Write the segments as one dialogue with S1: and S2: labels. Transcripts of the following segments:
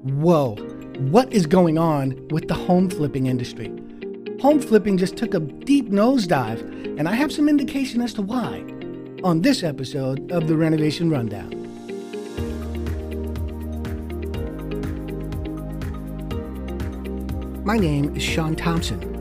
S1: Whoa, what is going on with the home flipping industry? Home flipping just took a deep nosedive, and I have some indication as to why on this episode of the Renovation Rundown. My name is Sean Thompson.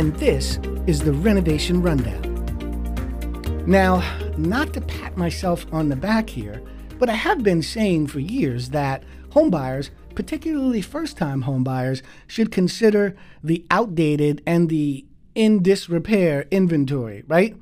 S1: And this is the Renovation Rundown. Now, not to pat myself on the back here, but I have been saying for years that homebuyers, particularly first time homebuyers, should consider the outdated and the in disrepair inventory, right?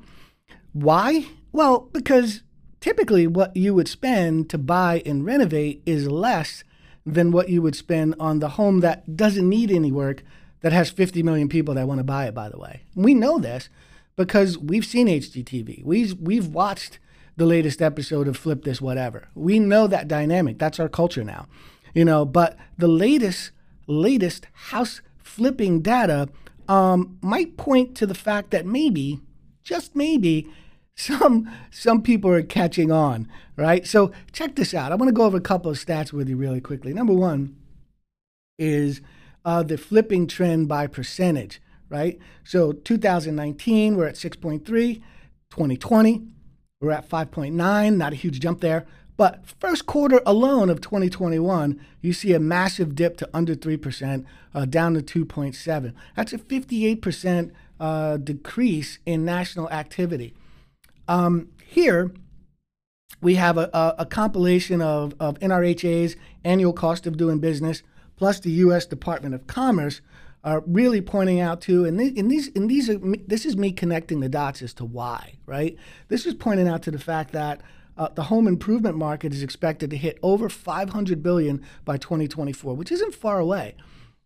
S1: Why? Well, because typically what you would spend to buy and renovate is less than what you would spend on the home that doesn't need any work that has 50 million people that want to buy it, by the way. We know this because we've seen HGTV. We've, we've watched the latest episode of Flip This Whatever. We know that dynamic. That's our culture now. You know, but the latest, latest house flipping data um, might point to the fact that maybe, just maybe, some some people are catching on, right? So check this out. I want to go over a couple of stats with you really quickly. Number one is uh, the flipping trend by percentage, right? So 2019, we're at 6.3. 2020, we're at 5.9, not a huge jump there. But first quarter alone of 2021, you see a massive dip to under 3%, uh, down to 2.7. That's a 58% uh, decrease in national activity. Um, here, we have a, a, a compilation of, of NRHA's annual cost of doing business, plus the U.S. Department of Commerce are really pointing out to, and, in these, and these are, this is me connecting the dots as to why, right? This is pointing out to the fact that uh, the home improvement market is expected to hit over 500 billion by 2024, which isn't far away.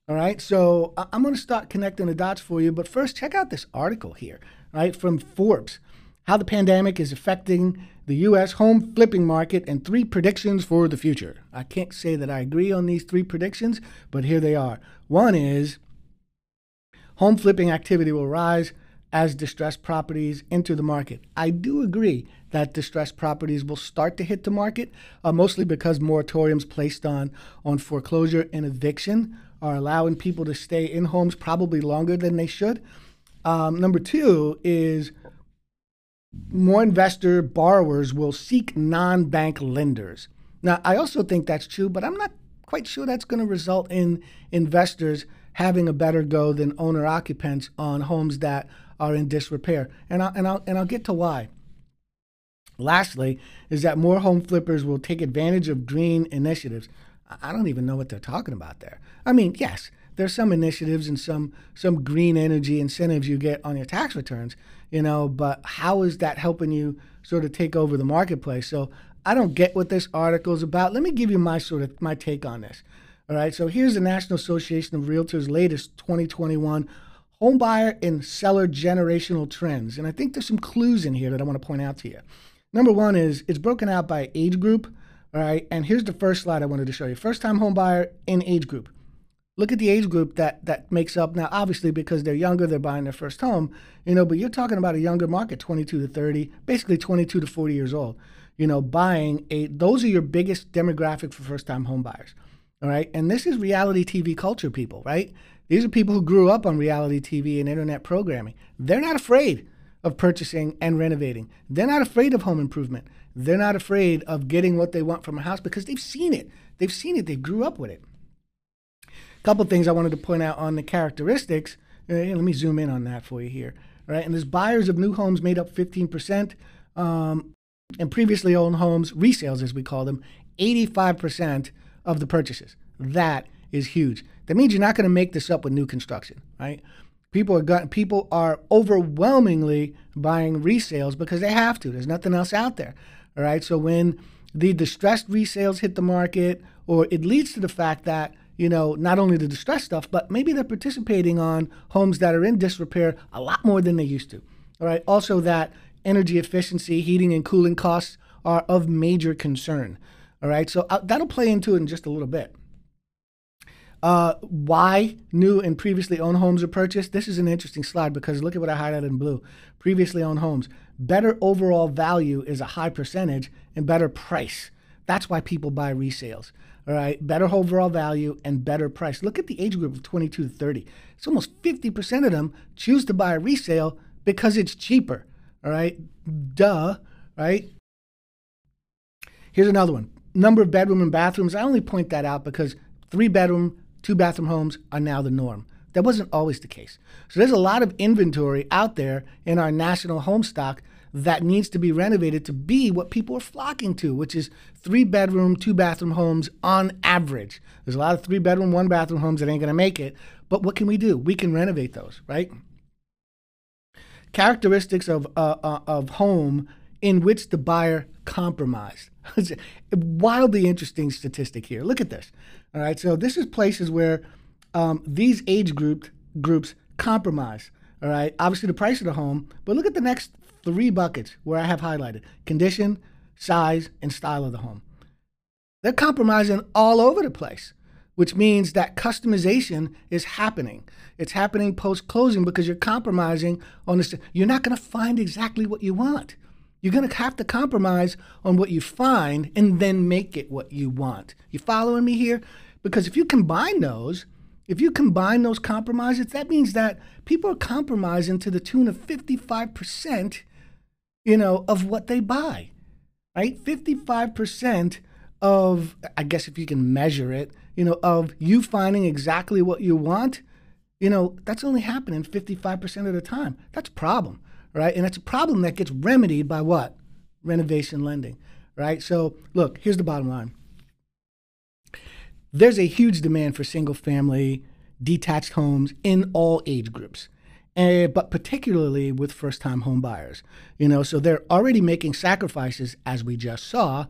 S1: All right, so I'm going to start connecting the dots for you, but first check out this article here, right, from Forbes, how the pandemic is affecting the U.S. home flipping market, and three predictions for the future. I can't say that I agree on these three predictions, but here they are. One is home flipping activity will rise as distressed properties enter the market. I do agree that distressed properties will start to hit the market, uh, mostly because moratoriums placed on, on foreclosure and eviction are allowing people to stay in homes probably longer than they should. Um, number two is more investor borrowers will seek non bank lenders. Now, I also think that's true, but I'm not quite sure that's going to result in investors having a better go than owner occupants on homes that are in disrepair. And I'll, and I'll, and I'll get to why. Lastly, is that more home flippers will take advantage of green initiatives. I don't even know what they're talking about there. I mean, yes, there's some initiatives and some some green energy incentives you get on your tax returns, you know, but how is that helping you sort of take over the marketplace? So I don't get what this article is about. Let me give you my sort of my take on this. All right, so here's the National Association of Realtors' latest 2021 home buyer and seller generational trends, and I think there's some clues in here that I want to point out to you. Number one is it's broken out by age group. All right, and here's the first slide I wanted to show you: first-time home buyer in age group look at the age group that that makes up now obviously because they're younger they're buying their first home you know but you're talking about a younger market 22 to 30 basically 22 to 40 years old you know buying a those are your biggest demographic for first time home buyers all right? And this is reality tv culture people right? These are people who grew up on reality tv and internet programming. They're not afraid of purchasing and renovating. They're not afraid of home improvement. They're not afraid of getting what they want from a house because they've seen it. They've seen it. They grew up with it couple things I wanted to point out on the characteristics. Uh, let me zoom in on that for you here. Right, and there's buyers of new homes made up 15%, um, and previously owned homes, resales as we call them, 85% of the purchases. That is huge. That means you're not going to make this up with new construction, right? People are got, people are overwhelmingly buying resales because they have to. There's nothing else out there. All right. So when the distressed resales hit the market, or it leads to the fact that you know, not only the distress stuff, but maybe they're participating on homes that are in disrepair a lot more than they used to. All right. Also, that energy efficiency, heating and cooling costs are of major concern. All right. So uh, that'll play into it in just a little bit. Uh, why new and previously owned homes are purchased? This is an interesting slide because look at what I highlighted in blue. Previously owned homes. Better overall value is a high percentage and better price. That's why people buy resales. All right, better overall value and better price. Look at the age group of 22 to 30. It's almost 50% of them choose to buy a resale because it's cheaper. All right, duh, right? Here's another one number of bedroom and bathrooms. I only point that out because three bedroom, two bathroom homes are now the norm. That wasn't always the case. So there's a lot of inventory out there in our national home stock that needs to be renovated to be what people are flocking to, which is three bedroom, two bathroom homes on average. There's a lot of three bedroom, one bathroom homes that ain't to make it. But what can we do? We can renovate those, right? Characteristics of, uh, uh, of home in which the buyer compromised. wildly interesting statistic here. Look at this. All right, so this is places where um, these age group, groups compromise. All right, obviously the price of the home, but look at the next three buckets where I have highlighted condition, size, and style of the home. They're compromising all over the place, which means that customization is happening. It's happening post closing because you're compromising on this. You're not going to find exactly what you want. You're going to have to compromise on what you find and then make it what you want. You following me here? Because if you combine those, if you combine those compromises, that means that people are compromising to the tune of 55%, you know, of what they buy. Right? 55% of I guess if you can measure it, you know, of you finding exactly what you want, you know, that's only happening 55% of the time. That's a problem right? And it's a problem that gets remedied by what? Renovation lending, right? So, look, here's the bottom line there's a huge demand for single family detached homes in all age groups. Uh, but particularly with first time home buyers. You know, so they're already making sacrifices, as we just saw,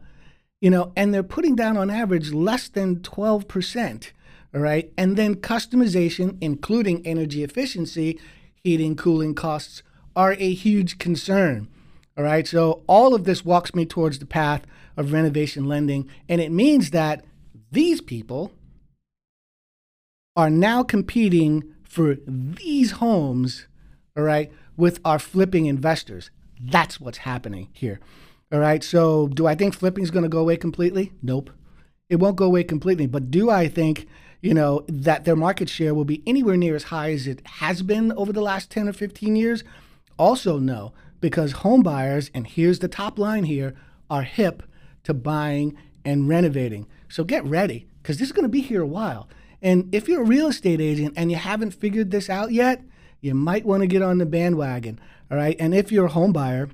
S1: you know, and they're putting down on average less than 12%. All right. And then customization, including energy efficiency, heating, cooling costs, are a huge concern. All right. So all of this walks me towards the path of renovation lending. And it means that these people are now competing for these homes, all right, with our flipping investors. That's what's happening here. All right. So do I think flipping is going to go away completely? Nope. It won't go away completely. But do I think, you know, that their market share will be anywhere near as high as it has been over the last 10 or 15 years? Also, no, because home buyers, and here's the top line here, are hip to buying and renovating. So get ready, because this is going to be here a while. And if you're a real estate agent and you haven't figured this out yet, you might want to get on the bandwagon. All right. And if you're a home buyer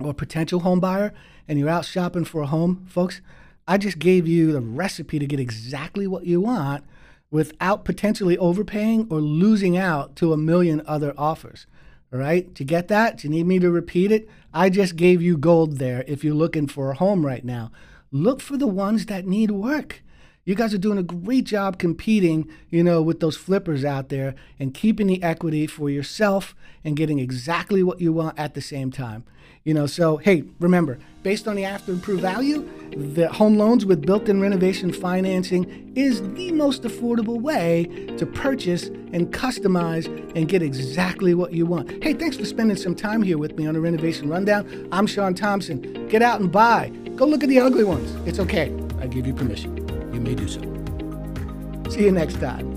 S1: or potential home buyer and you're out shopping for a home, folks, I just gave you the recipe to get exactly what you want without potentially overpaying or losing out to a million other offers. All right. You get that? Do you need me to repeat it? I just gave you gold there if you're looking for a home right now. Look for the ones that need work. You guys are doing a great job competing, you know, with those flippers out there and keeping the equity for yourself and getting exactly what you want at the same time. You know, so hey, remember, based on the after improved value, the home loans with built-in renovation financing is the most affordable way to purchase and customize and get exactly what you want. Hey, thanks for spending some time here with me on the renovation rundown. I'm Sean Thompson. Get out and buy. Go look at the ugly ones. It's okay. I give you permission. So. See you next time.